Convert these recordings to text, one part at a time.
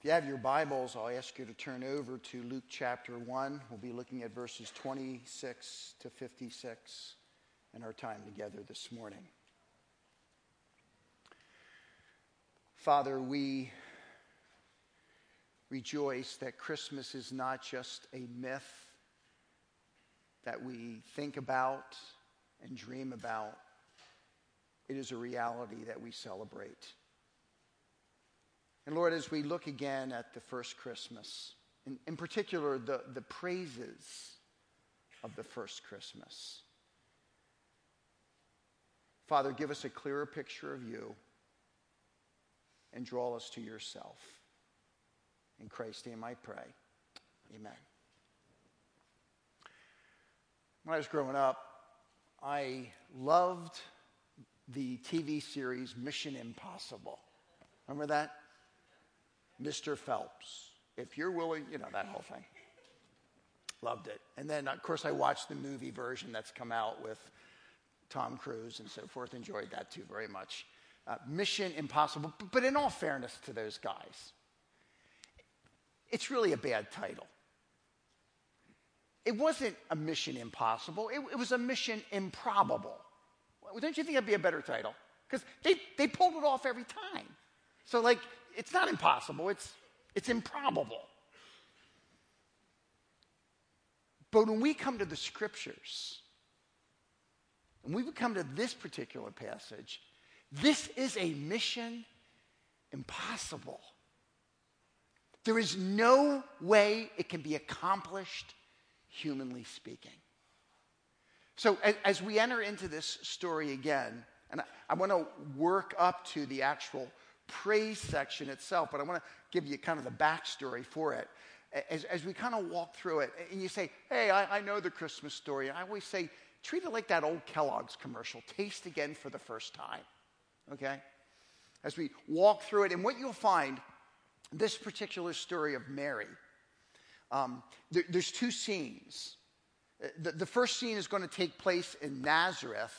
If you have your Bibles, I'll ask you to turn over to Luke chapter 1. We'll be looking at verses 26 to 56 in our time together this morning. Father, we rejoice that Christmas is not just a myth that we think about and dream about, it is a reality that we celebrate. And Lord, as we look again at the first Christmas, in, in particular, the, the praises of the first Christmas, Father, give us a clearer picture of you and draw us to yourself. In Christ's name I pray. Amen. When I was growing up, I loved the TV series Mission Impossible. Remember that? Mr. Phelps. If you're willing, you know, that whole thing. Loved it. And then, of course, I watched the movie version that's come out with Tom Cruise and so forth. Enjoyed that too very much. Uh, Mission Impossible. But in all fairness to those guys, it's really a bad title. It wasn't a mission impossible, it, it was a mission improbable. Don't you think that'd be a better title? Because they, they pulled it off every time. So, like, it's not impossible, it's, it's improbable. But when we come to the scriptures, and we come to this particular passage, this is a mission impossible. There is no way it can be accomplished, humanly speaking. So, as we enter into this story again, and I, want to work up to the actual praise section itself, but I want to give you kind of the backstory for it. As, as we kind of walk through it, and you say, Hey, I, I know the Christmas story. I always say, treat it like that old Kellogg's commercial taste again for the first time. Okay? As we walk through it, and what you'll find, this particular story of Mary, um, there, there's two scenes. Uh, the, the first scene is going to take place in Nazareth,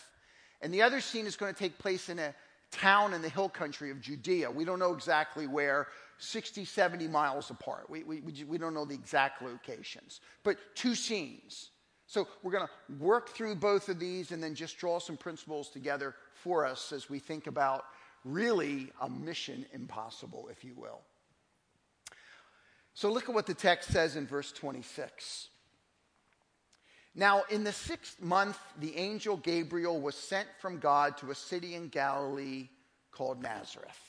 and the other scene is going to take place in a town in the hill country of Judea. We don't know exactly where, 60, 70 miles apart. We, we, we don't know the exact locations, but two scenes. So we're going to work through both of these and then just draw some principles together for us as we think about really a mission impossible, if you will. So look at what the text says in verse 26. Now, in the sixth month, the angel Gabriel was sent from God to a city in Galilee called Nazareth.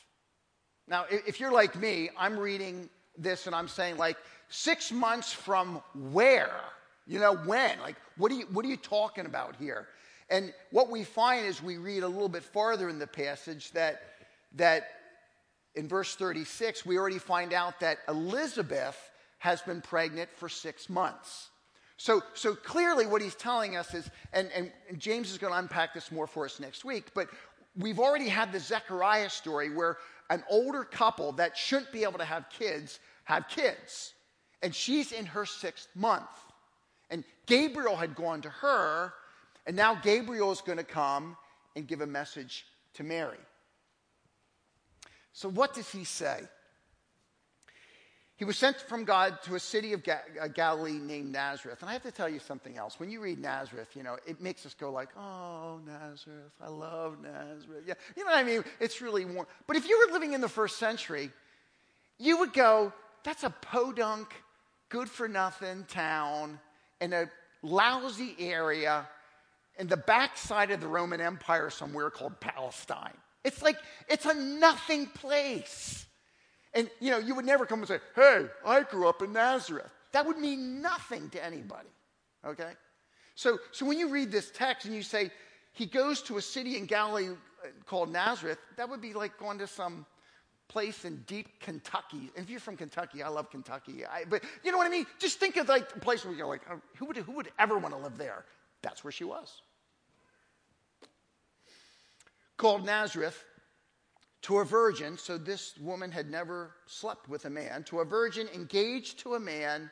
Now, if you're like me, I'm reading this and I'm saying, like, six months from where? You know, when? Like, what are you, what are you talking about here? And what we find is we read a little bit farther in the passage that, that in verse 36, we already find out that Elizabeth has been pregnant for six months. So, so clearly, what he's telling us is, and, and, and James is going to unpack this more for us next week, but we've already had the Zechariah story where an older couple that shouldn't be able to have kids have kids. And she's in her sixth month. And Gabriel had gone to her, and now Gabriel is going to come and give a message to Mary. So, what does he say? He was sent from God to a city of uh, Galilee named Nazareth. And I have to tell you something else. When you read Nazareth, you know, it makes us go like, oh, Nazareth, I love Nazareth. Yeah, you know what I mean? It's really warm. But if you were living in the first century, you would go, that's a podunk, good for nothing town in a lousy area in the backside of the Roman Empire somewhere called Palestine. It's like, it's a nothing place. And you know, you would never come and say, Hey, I grew up in Nazareth. That would mean nothing to anybody. Okay? So, so when you read this text and you say, he goes to a city in Galilee uh, called Nazareth, that would be like going to some place in deep Kentucky. And if you're from Kentucky, I love Kentucky. I, but you know what I mean? Just think of like a place where you're like, oh, who would, who would ever want to live there? That's where she was. Called Nazareth, to a virgin, so this woman had never slept with a man, to a virgin engaged to a man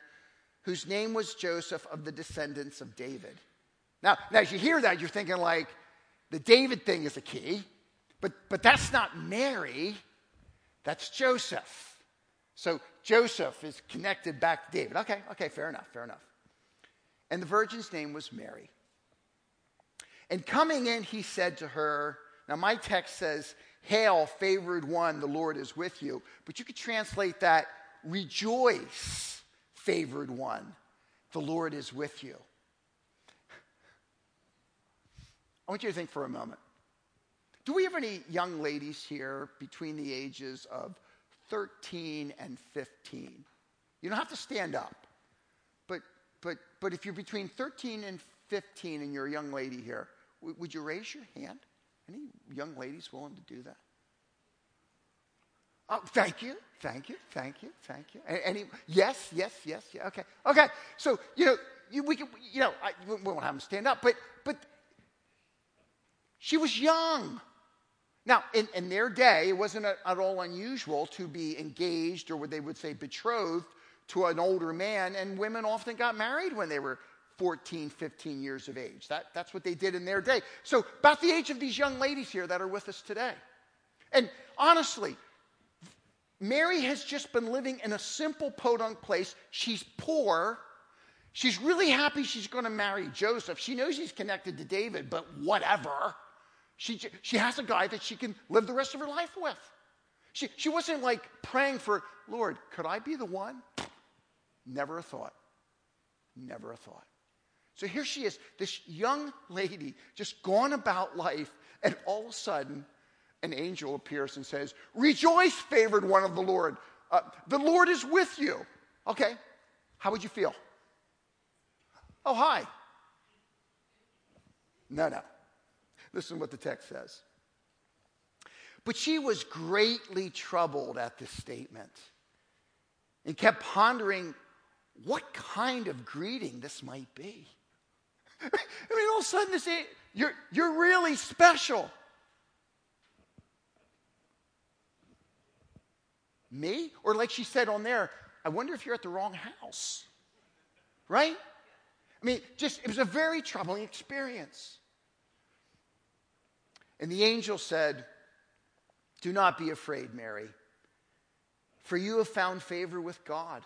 whose name was Joseph of the descendants of David. Now, now as you hear that, you're thinking like the David thing is a key, but, but that's not Mary, that's Joseph. So Joseph is connected back to David. Okay, okay, fair enough, fair enough. And the virgin's name was Mary. And coming in, he said to her, Now, my text says, Hail, favored one, the Lord is with you. But you could translate that, Rejoice, favored one, the Lord is with you. I want you to think for a moment. Do we have any young ladies here between the ages of 13 and 15? You don't have to stand up. But, but, but if you're between 13 and 15 and you're a young lady here, w- would you raise your hand? Any young ladies willing to do that? Oh, thank you, thank you, thank you, thank you. Any? Yes, yes, yes, yeah. Okay, okay. So you know, you, we can, you know, I, we won't have them stand up, but but she was young. Now, in, in their day, it wasn't at all unusual to be engaged, or what they would say betrothed, to an older man, and women often got married when they were 14, 15 years of age. That, that's what they did in their day. So, about the age of these young ladies here that are with us today. And honestly, Mary has just been living in a simple podunk place. She's poor. She's really happy she's going to marry Joseph. She knows he's connected to David, but whatever. She, she has a guy that she can live the rest of her life with. She, she wasn't like praying for, Lord, could I be the one? Never a thought. Never a thought. So here she is, this young lady, just gone about life, and all of a sudden, an angel appears and says, Rejoice, favored one of the Lord. Uh, the Lord is with you. Okay, how would you feel? Oh, hi. No, no. Listen what the text says. But she was greatly troubled at this statement and kept pondering what kind of greeting this might be. I mean, all of a sudden, this, you're, you're really special. Me? Or like she said on there, I wonder if you're at the wrong house. Right? I mean, just, it was a very troubling experience. And the angel said, Do not be afraid, Mary, for you have found favor with God.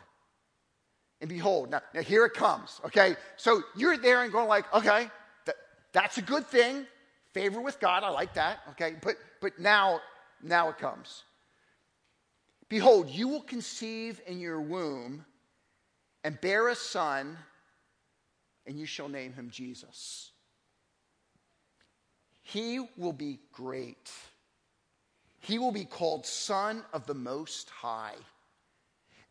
And behold, now, now here it comes, okay? So you're there and going like, okay, that, that's a good thing. Favor with God, I like that, okay? But, but now, now it comes. Behold, you will conceive in your womb and bear a son, and you shall name him Jesus. He will be great. He will be called Son of the Most High.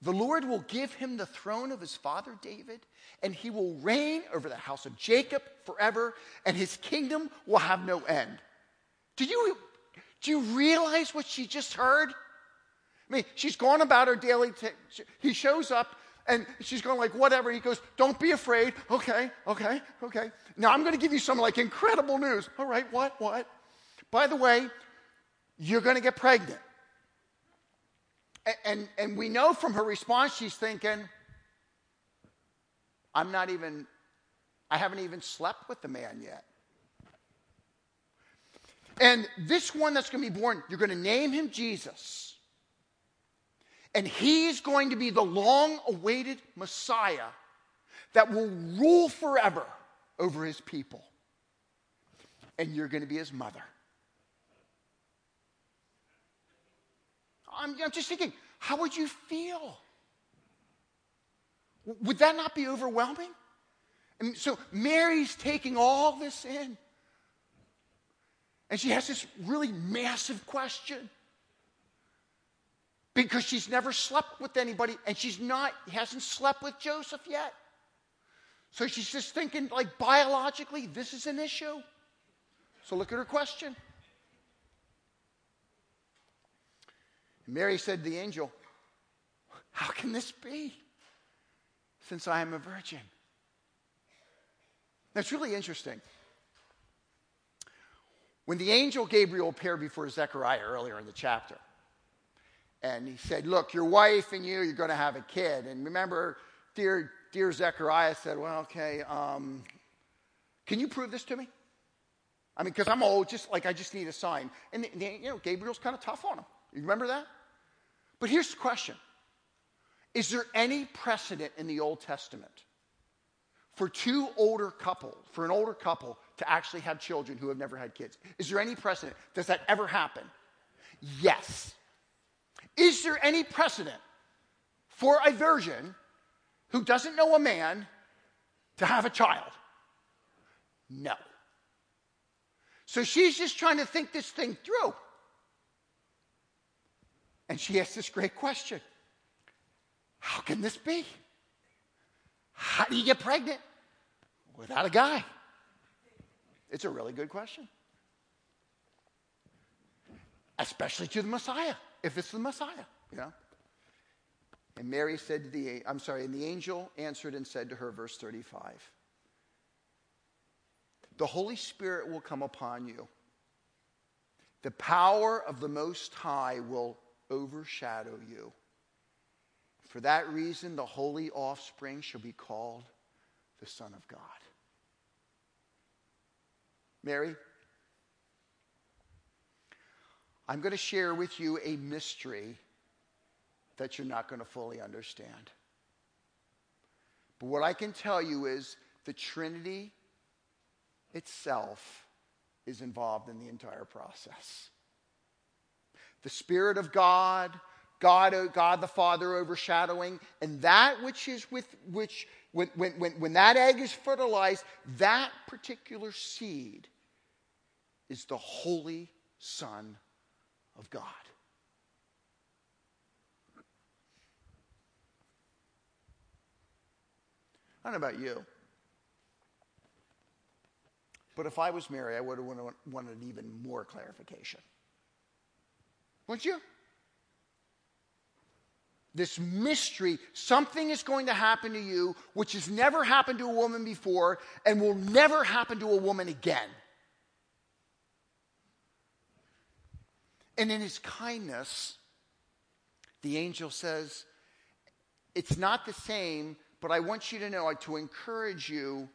The Lord will give him the throne of his father David, and he will reign over the house of Jacob forever, and his kingdom will have no end. Do you, do you realize what she just heard? I mean, she's gone about her daily. T- he shows up and she's going like, whatever. He goes, don't be afraid. Okay, okay, okay. Now I'm going to give you some like incredible news. All right, what, what? By the way, you're going to get pregnant. And, and, we know from her response, she's thinking, I'm not even, I haven't even slept with the man yet. And this one that's going to be born, you're going to name him Jesus. And he's going to be the long awaited Messiah that will rule forever over his people. And you're going to be his mother. I'm, I'm just thinking, how would you feel? Would that not be overwhelming? And so Mary's taking all this in. And she has this really massive question because she's never slept with anybody and she's not hasn't slept with Joseph yet. So she's just thinking like biologically this is an issue. So look at her question. Mary said to the angel, How can this be since I am a virgin? That's really interesting. When the angel Gabriel appeared before Zechariah earlier in the chapter, and he said, Look, your wife and you, you're going to have a kid. And remember, dear, dear Zechariah said, Well, okay, um, can you prove this to me? I mean, because I'm old, just like I just need a sign. And, the, the, you know, Gabriel's kind of tough on him. You remember that? But here's the question Is there any precedent in the Old Testament for two older couple, for an older couple to actually have children who have never had kids? Is there any precedent? Does that ever happen? Yes. Is there any precedent for a virgin who doesn't know a man to have a child? No. So she's just trying to think this thing through. And she asked this great question How can this be? How do you get pregnant without a guy? It's a really good question. Especially to the Messiah, if it's the Messiah, you know. And Mary said to the, I'm sorry, and the angel answered and said to her, verse 35, The Holy Spirit will come upon you. The power of the Most High will overshadow you. For that reason, the holy offspring shall be called the Son of God. Mary, I'm going to share with you a mystery that you're not going to fully understand. But what I can tell you is the Trinity itself is involved in the entire process the Spirit of God, God, uh, God the Father overshadowing, and that which is with which, when, when, when, when that egg is fertilized, that particular seed is the Holy Son of God. I don't know about you, but if I was Mary, I would have wanted even more clarification. Wouldn't you? This mystery, something is going to happen to you which has never happened to a woman before and will never happen to a woman again. And in his kindness, the angel says, It's not the same, but I want you to know, to encourage you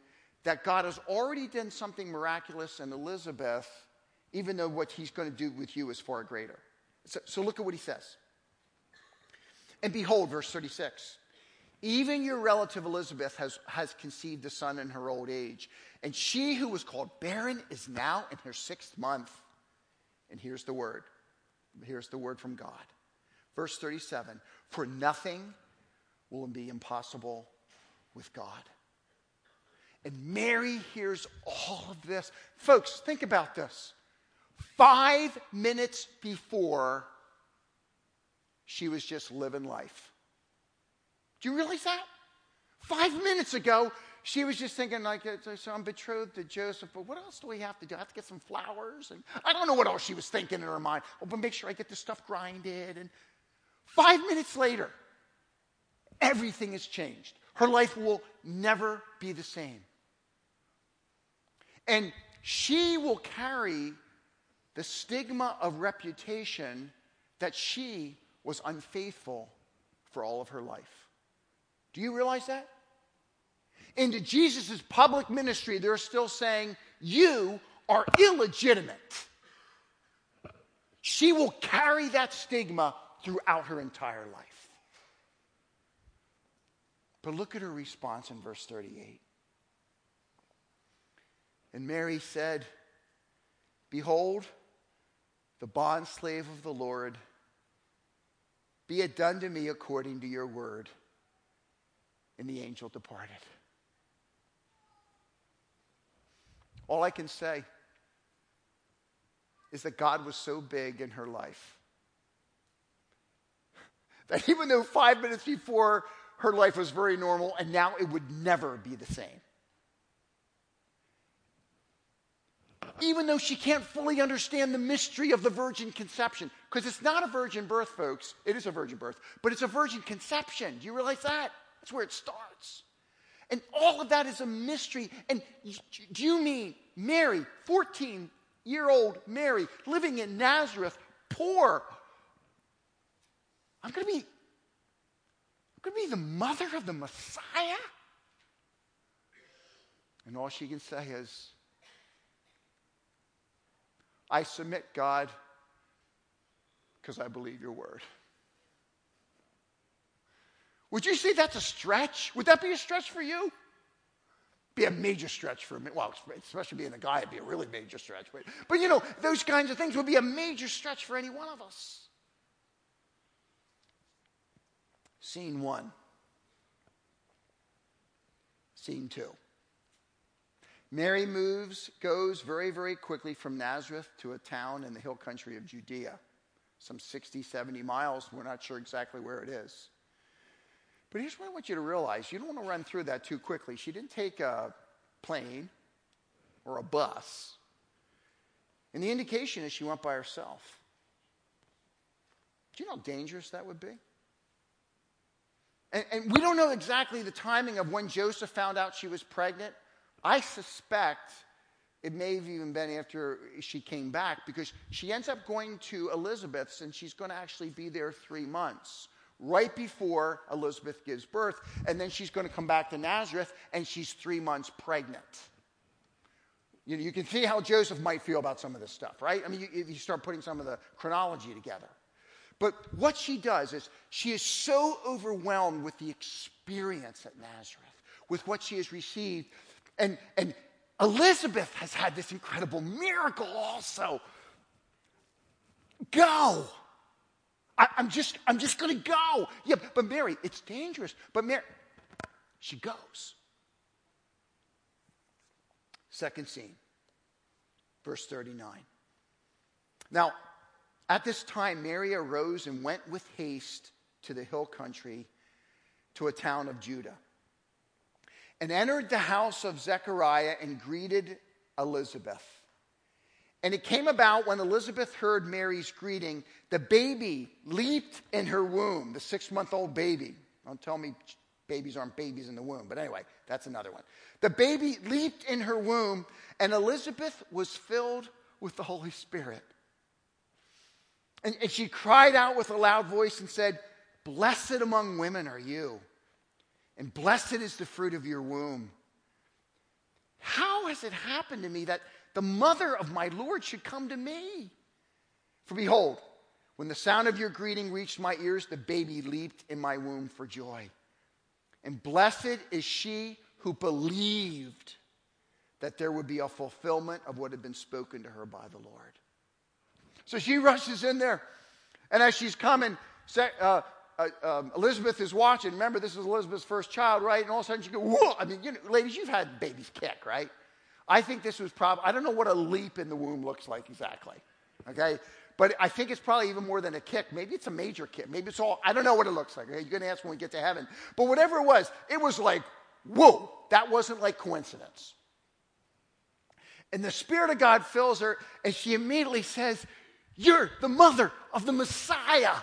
that God has already done something miraculous in Elizabeth, even though what he's going to do with you is far greater. So, so look at what he says. And behold, verse 36 even your relative Elizabeth has, has conceived a son in her old age, and she who was called barren is now in her sixth month. And here's the word. Here's the word from God. Verse 37 For nothing will be impossible with God. And Mary hears all of this. Folks, think about this five minutes before she was just living life. Do you realize that? Five minutes ago, she was just thinking, like, so I'm betrothed to Joseph, but what else do we have to do? I have to get some flowers. And I don't know what else she was thinking in her mind. Oh, but make sure I get this stuff grinded. And five minutes later, everything has changed. Her life will never be the same. And she will carry the stigma of reputation that she was unfaithful for all of her life. Do you realize that? Into Jesus' public ministry, they're still saying, You are illegitimate. She will carry that stigma throughout her entire life. But look at her response in verse 38. And Mary said, Behold, the bondslave of the Lord, be it done to me according to your word. And the angel departed. All I can say is that God was so big in her life that even though five minutes before her life was very normal and now it would never be the same. Even though she can't fully understand the mystery of the virgin conception. Because it's not a virgin birth, folks. It is a virgin birth, but it's a virgin conception. Do you realize that? That's where it starts. And all of that is a mystery. And do you mean Mary, 14 year old Mary, living in Nazareth, poor? I'm going to be. I'm going to be the mother of the Messiah? And all she can say is, I submit, God, because I believe your word. Would you say that's a stretch? Would that be a stretch for you? Be a major stretch for me. Well, especially being a guy, it'd be a really major stretch. But, but you know, those kinds of things would be a major stretch for any one of us. Scene one. Scene two. Mary moves, goes very, very quickly from Nazareth to a town in the hill country of Judea, some 60, 70 miles. We're not sure exactly where it is. But here's what I want you to realize you don't want to run through that too quickly. She didn't take a plane or a bus. And the indication is she went by herself. Do you know how dangerous that would be? And, and, we don't know exactly the timing of when Joseph found out she was pregnant. I suspect it may have even been after she came back because she ends up going to Elizabeth's and she's going to actually be there three months, right before Elizabeth gives birth. And then she's going to come back to Nazareth and she's three months pregnant. You, know, you can see how Joseph might feel about some of this stuff, right? I mean, you, you start putting some of the chronology together. But what she does is she is so overwhelmed with the experience at Nazareth, with what she has received. And, and Elizabeth has had this incredible miracle also. Go. I, am just, I'm just going to go. Yeah, but Mary, it's dangerous. But Mary, she goes. Second scene, verse 39. Now, at this time, Mary arose and went with haste to the hill country to a town of Judah and entered the house of Zechariah and greeted Elizabeth. And it came about when Elizabeth heard Mary's greeting, the baby leaped in her womb, the six month old baby. Don't tell me babies aren't babies in the womb, but anyway, that's another one. The baby leaped in her womb, and Elizabeth was filled with the Holy Spirit. And, and she cried out with a loud voice and said, Blessed among women are you, and blessed is the fruit of your womb. How has it happened to me that the mother of my Lord should come to me? For behold, when the sound of your greeting reached my ears, the baby leaped in my womb for joy. And blessed is she who believed that there would be a fulfillment of what had been spoken to her by the Lord. So she rushes in there. And as she's coming, uh, um, Elizabeth is watching. Remember, this is Elizabeth's first child, right? And all of a sudden she goes, whoa. I mean, you know, ladies, you've had babies kick, right? I think this was probably, I don't know what a leap in the womb looks like exactly, okay? But I think it's probably even more than a kick. Maybe it's a major kick. Maybe it's all, I don't know what it looks like. Okay? You're going to ask when we get to heaven. But whatever it was, it was like, whoa, that wasn't like coincidence. And the Spirit of God fills her, and she immediately says, you're the mother of the Messiah.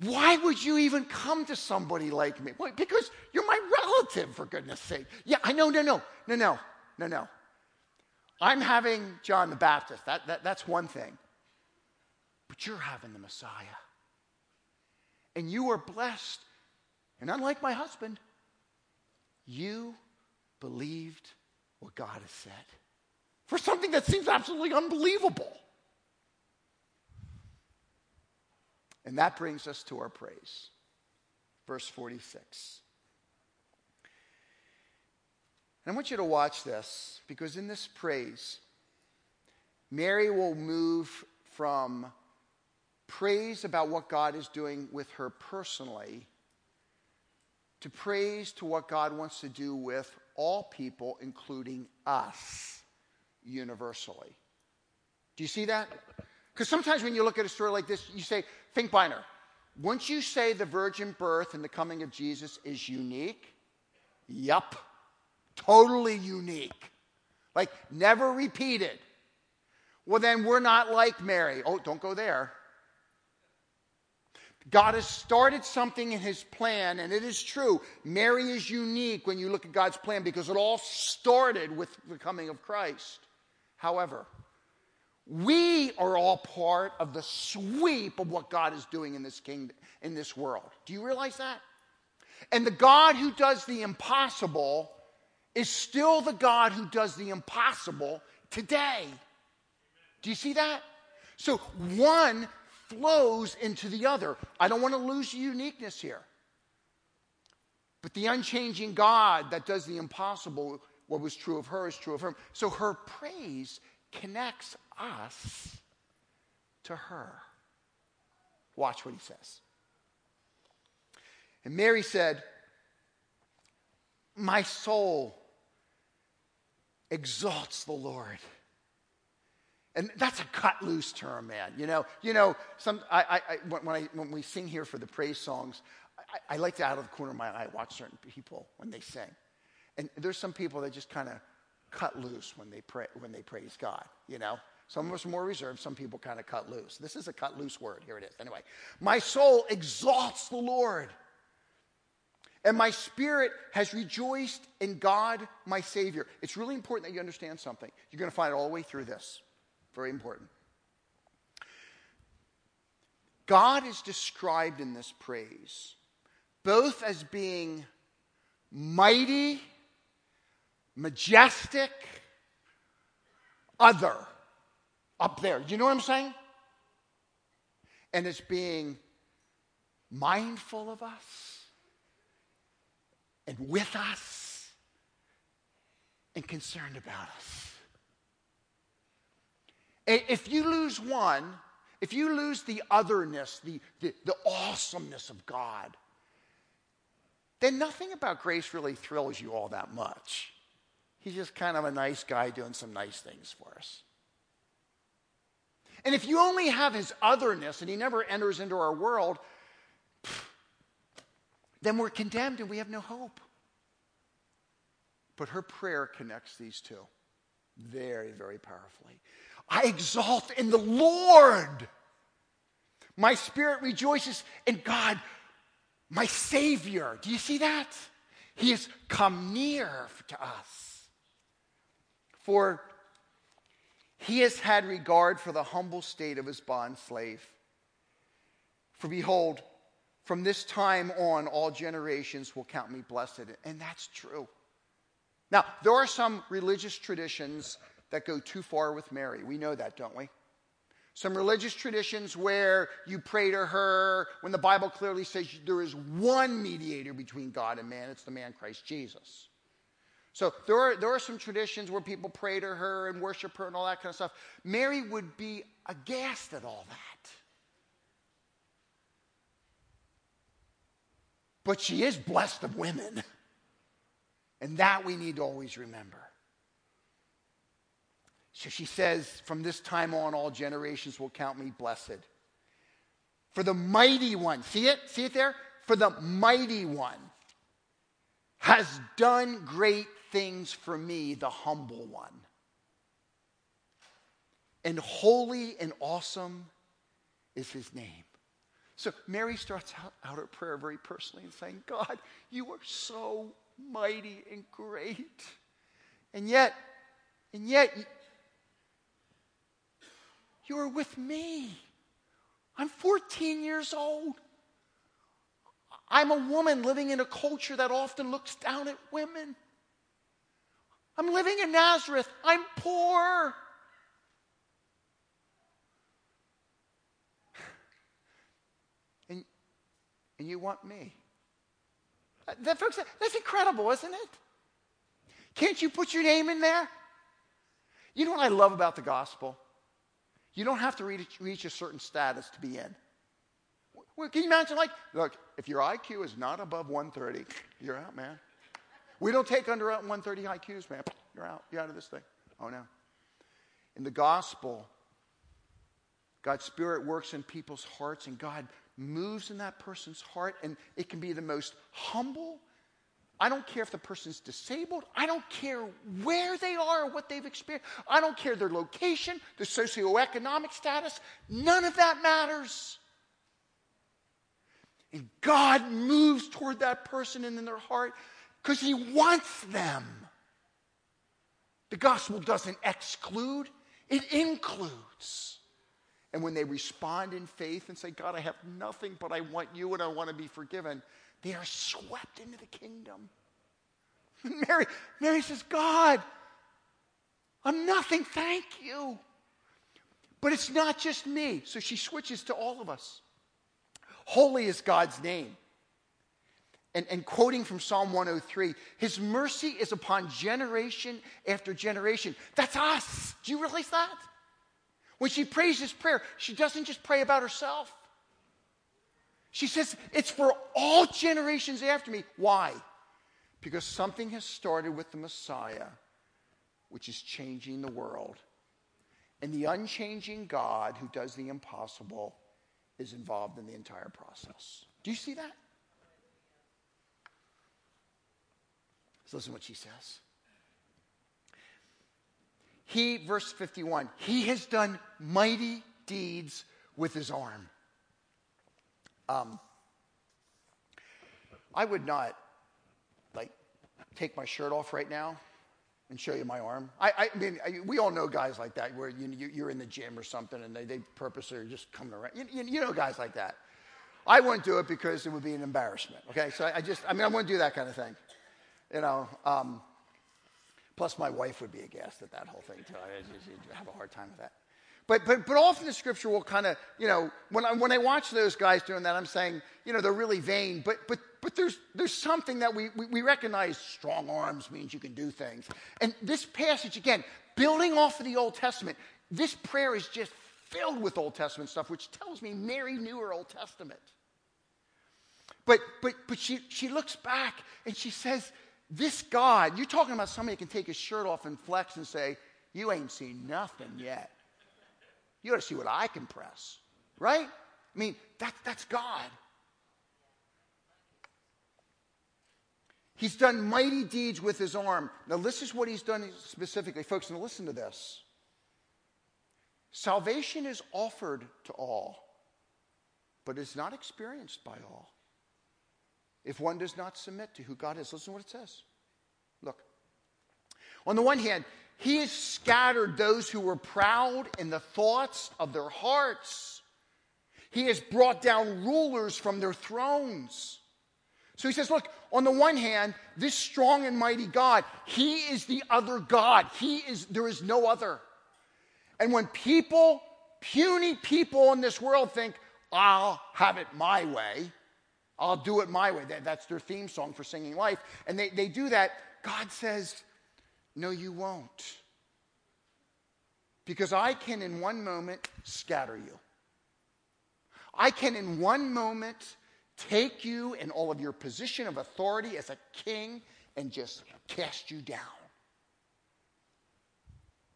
Why would you even come to somebody like me? Well, because you're my relative, for goodness sake. Yeah, I know, no, no, no, no, no, no. I'm having John the Baptist. That, that, that's one thing. But you're having the Messiah. And you are blessed. And unlike my husband, you believed what God has said for something that seems absolutely unbelievable. And that brings us to our praise. Verse 46. And I want you to watch this because in this praise, Mary will move from praise about what God is doing with her personally to praise to what God wants to do with all people, including us universally. Do you see that? Because sometimes when you look at a story like this, you say, Biner. Once you say the virgin birth and the coming of Jesus is unique, yup, totally unique. Like never repeated. Well, then we're not like Mary. Oh, don't go there. God has started something in his plan, and it is true. Mary is unique when you look at God's plan because it all started with the coming of Christ. However, we are all part of the sweep of what God is doing in this kingdom, in this world. Do you realize that? And the God who does the impossible is still the God who does the impossible today. Do you see that? So one flows into the other. I don't want to lose uniqueness here. But the unchanging God that does the impossible, what was true of her is true of him. So her praise connects us to her. Watch what he says. And Mary said, My soul exalts the Lord. And that's a cut loose term, man. You know, you know. Some I, I, when, I, when we sing here for the praise songs, I, I like to out of the corner of my eye watch certain people when they sing, and there's some people that just kind of cut loose when they pray when they praise God. You know, some of us are more reserved. Some people kind of cut loose. This is a cut loose word. Here it is. Anyway, my soul exalts the Lord. And my spirit has rejoiced in God, my Savior. It's really important that you understand something. You're going to find it all the way through this. Very important. God is described in this praise both as being mighty, majestic, other, up there. You know what I'm saying? And as being mindful of us and with us and concerned about us. If you lose one, if you lose the otherness, the, the, the, awesomeness of God, then nothing about grace really thrills you all that much. He's just kind of a nice guy doing some nice things for us. And if you only have his otherness and he never enters into our world, then we're condemned and we have no hope. But her prayer connects these two very, very powerfully. I exalt in the Lord. My spirit rejoices in God, my Savior. Do you see that? He has come near to us. For he has had regard for the humble state of his bond slave. For behold, from this time on, all generations will count me blessed. And that's true. Now, there are some religious traditions that go too far with Mary. We know that, don't we? Some religious traditions where you pray to her when the Bible clearly says there is one mediator between God and man, it's the man Christ Jesus. So there are, there are some traditions where people pray to her and worship her and all that kind of stuff. Mary would be aghast at all that. But she is blessed of women. And that we need to always remember. So she says, From this time on, all generations will count me blessed. For the mighty one, see it? See it there? For the mighty one has done great things for me, the humble one. And holy and awesome is his name. So Mary starts out, out her prayer very personally and saying, God, you are so mighty and great. And yet, and yet, you are with me. I'm 14 years old. I'm a woman living in a culture that often looks down at women. I'm living in Nazareth. I'm poor. and and you want me. That, folks, that's incredible, isn't it? Can't you put your name in there? You know what I love about the gospel? You don't have to reach, reach a certain status to be in. Well, can you imagine, like, look, if your IQ is not above 130, you're out, man. We don't take under 130 IQs, man. You're out. You're out of this thing. Oh, no. In the gospel, God's Spirit works in people's hearts, and God moves in that person's heart, and it can be the most humble. I don't care if the person's disabled. I don't care where they are or what they've experienced. I don't care their location, their socioeconomic status. None of that matters. And God moves toward that person and in their heart because He wants them. The gospel doesn't exclude, it includes. And when they respond in faith and say, God, I have nothing, but I want you and I want to be forgiven, they are swept into the kingdom. Mary, Mary says, God, I'm nothing, thank you. But it's not just me. So she switches to all of us. Holy is God's name. And, and, quoting from Psalm 103, His mercy is upon generation after generation. That's us. Do you realize that? When she prays this prayer, she doesn't just pray about herself. She says, It's for all generations after me. Why? Because something has started with the Messiah, which is changing the world. And the unchanging God who does the impossible is involved in the entire process. Do you see that? So listen to what she says. He, verse 51, he has done mighty deeds with his arm. Um, I would not like take my shirt off right now and show you my arm. I, I mean, I, we all know guys like that where you, are in the gym or something and they, they purposely are just coming around. You, you, you, know guys like that. I wouldn't do it because it would be an embarrassment. Okay, so I, I just, I mean, I wouldn't do that kind of thing. You know, um, plus my wife would be aghast at that whole thing too. I just, have a hard time with that. But, but, but often the scripture will kind of, you know, when I, when I watch those guys doing that, I'm saying, you know, they're really vain. But, but, but there's, there's something that we, we, we recognize strong arms means you can do things. And this passage, again, building off of the Old Testament, this prayer is just filled with Old Testament stuff, which tells me Mary knew her Old Testament. But, but, but she, she looks back and she says, This God, you're talking about somebody can take his shirt off and flex and say, You ain't seen nothing yet. You ought to see what I can press, right? I mean, that, that's God. He's done mighty deeds with his arm. Now, this is what he's done specifically. Folks, now listen to this. Salvation is offered to all, but is not experienced by all. If one does not submit to who God is, listen to what it says. Look. On the one hand, he has scattered those who were proud in the thoughts of their hearts. He has brought down rulers from their thrones. So he says, look, on the one hand, this strong and mighty God, he is the other God. He is, there is no other. And when people, puny people in this world think, I'll have it my way, I'll do it my way. That's their theme song for singing life. And they, they do that. God says, no, you won't. Because I can, in one moment, scatter you. I can, in one moment, take you in all of your position of authority as a king and just cast you down.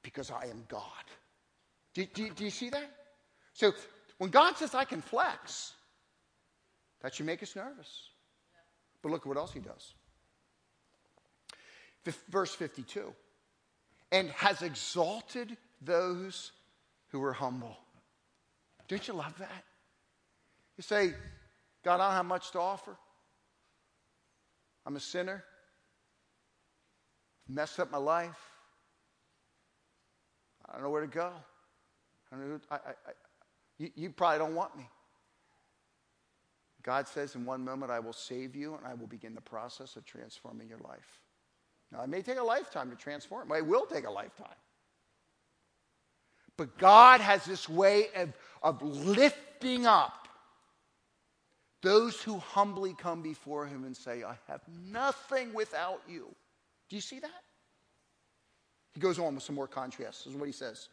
Because I am God. Do, do, do you see that? So, when God says I can flex, that should make us nervous. But look at what else he does verse 52 and has exalted those who were humble. Don't you love that? You say, God, I don't have much to offer. I'm a sinner. Messed up my life. I don't know where to go. I, I, I, you, you probably don't want me. God says, in one moment, I will save you and I will begin the process of transforming your life. Now, it may take a lifetime to transform. It will take a lifetime. But God has this way of, of lifting up those who humbly come before Him and say, I have nothing without you. Do you see that? He goes on with some more contrasts. This is what he says.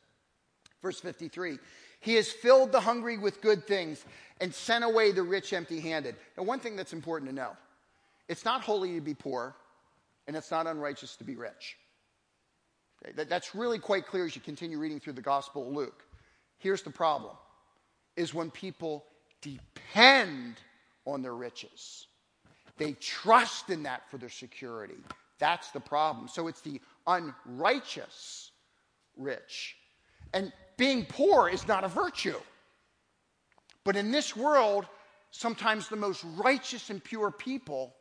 Verse 53 He has filled the hungry with good things and sent away the rich empty handed. Now, one thing that's important to know it's not holy to be poor, and it's not unrighteous to be rich. Okay, that, that's really quite clear as you continue reading through the Gospel of Luke. Here's the problem is when people depend on their riches. They trust in that for their security. That's the problem. So it's the unrighteous rich. And being poor is not a virtue. But in this world, sometimes the most righteous and pure people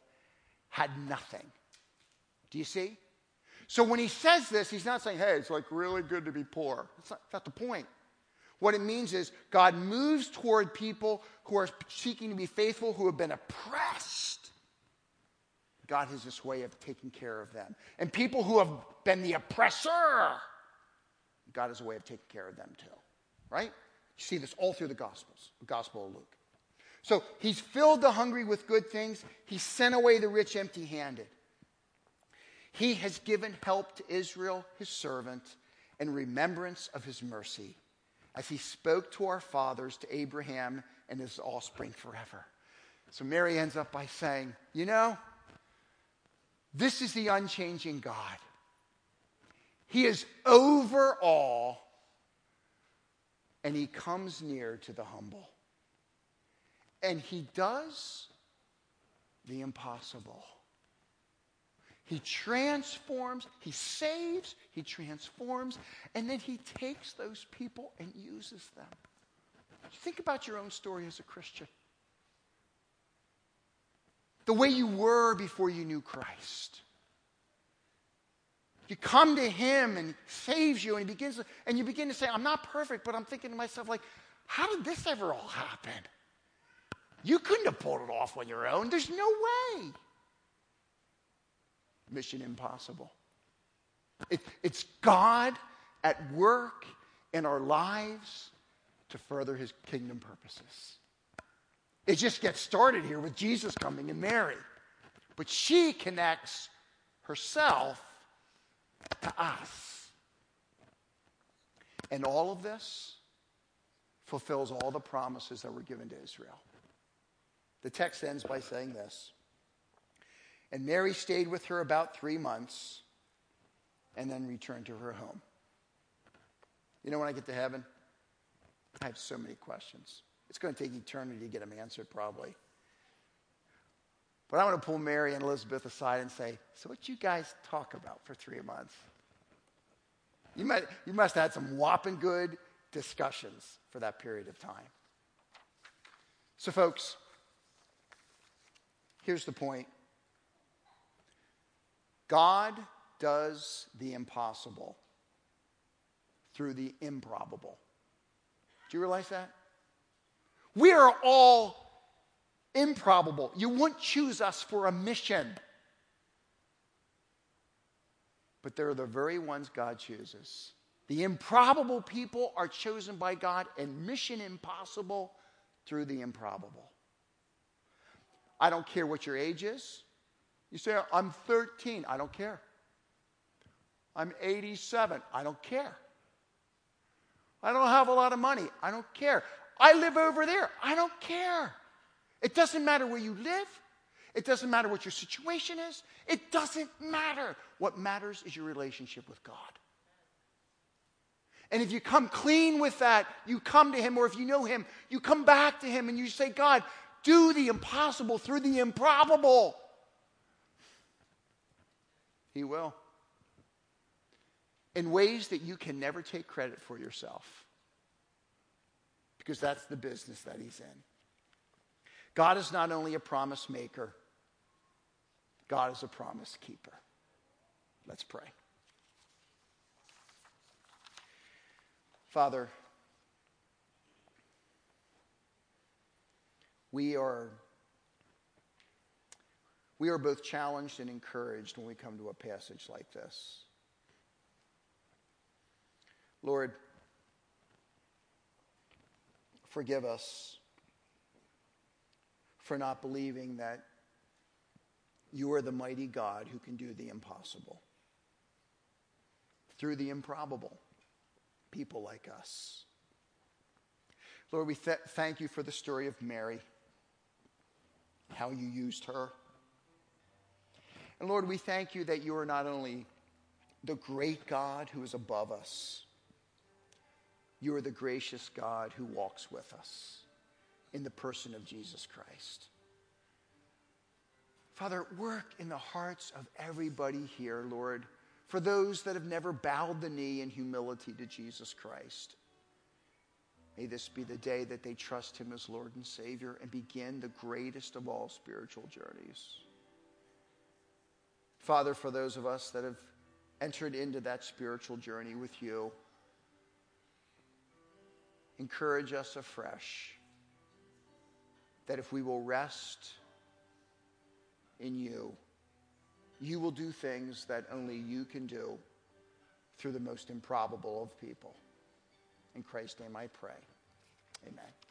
had nothing. Do you see? So when he says this, he's not saying, hey, it's like really good to be poor. That's not, not the point. What it means is God moves toward people who are seeking to be faithful, who have been oppressed. God has this way of taking care of them. And people who have been the oppressor, God has a way of taking care of them too. right? You see this all through the Gospels, the Gospel of Luke. So he's filled the hungry with good things, he sent away the rich empty handed. He has given help to Israel, his servant, in remembrance of his mercy, as he spoke to our fathers, to Abraham and his offspring forever. So Mary ends up by saying, You know, this is the unchanging God. He is over all, and he comes near to the humble. And he does the impossible. He transforms, he saves, he transforms, and then he takes those people and uses them. Think about your own story as a Christian. The way you were before you knew Christ. You come to him and he saves you, and he begins to, and you begin to say, I'm not perfect, but I'm thinking to myself, like, how did this ever all happen? You couldn't have pulled it off on your own. There's no way. Mission impossible. It, it's God at work in our lives to further his kingdom purposes. It just gets started here with Jesus coming and Mary. But she connects herself to us. And all of this fulfills all the promises that were given to Israel. The text ends by saying this And Mary stayed with her about three months and then returned to her home. You know, when I get to heaven, I have so many questions. It's going to take eternity to get them answered, probably. But I want to pull Mary and Elizabeth aside and say, So, what you guys talk about for three months? You, might, you must have had some whopping good discussions for that period of time. So, folks, here's the point God does the impossible through the improbable. Do you realize that? We are all improbable. You wouldn't choose us for a mission. But they're the very ones God chooses. The improbable people are chosen by God, and mission impossible through the improbable. I don't care what your age is. You say, I'm 13. I don't care. I'm 87. I don't care. I don't have a lot of money. I don't care. I live over there. I don't care. It doesn't matter where you live. It doesn't matter what your situation is. It doesn't matter. What matters is your relationship with God. And if you come clean with that, you come to Him, or if you know Him, you come back to Him and you say, God, do the impossible through the improbable. He will. In ways that you can never take credit for yourself because that's the business that he's in. God is not only a promise maker, God is a promise keeper. Let's pray. Father, we are we are both challenged and encouraged when we come to a passage like this. Lord, forgive us for not believing that you are the mighty God who can do the impossible. Through the improbable, people like us. Lord, we th- thank you for the story of Mary, how you used her. And Lord, we thank you that you are not only the great God who is above us, you are the gracious God who walks with us in the person of Jesus Christ. Father, work in the hearts of everybody here, Lord, for those that have never bowed the knee in humility to Jesus Christ. May this be the day that they trust Him as Lord and Savior and begin the greatest of all spiritual journeys. Father, for those of us that have entered into that spiritual journey with you, encourage us afresh that if we will rest in you, you will do things that only you can do through the most improbable of people. In Christ's name I pray. Amen.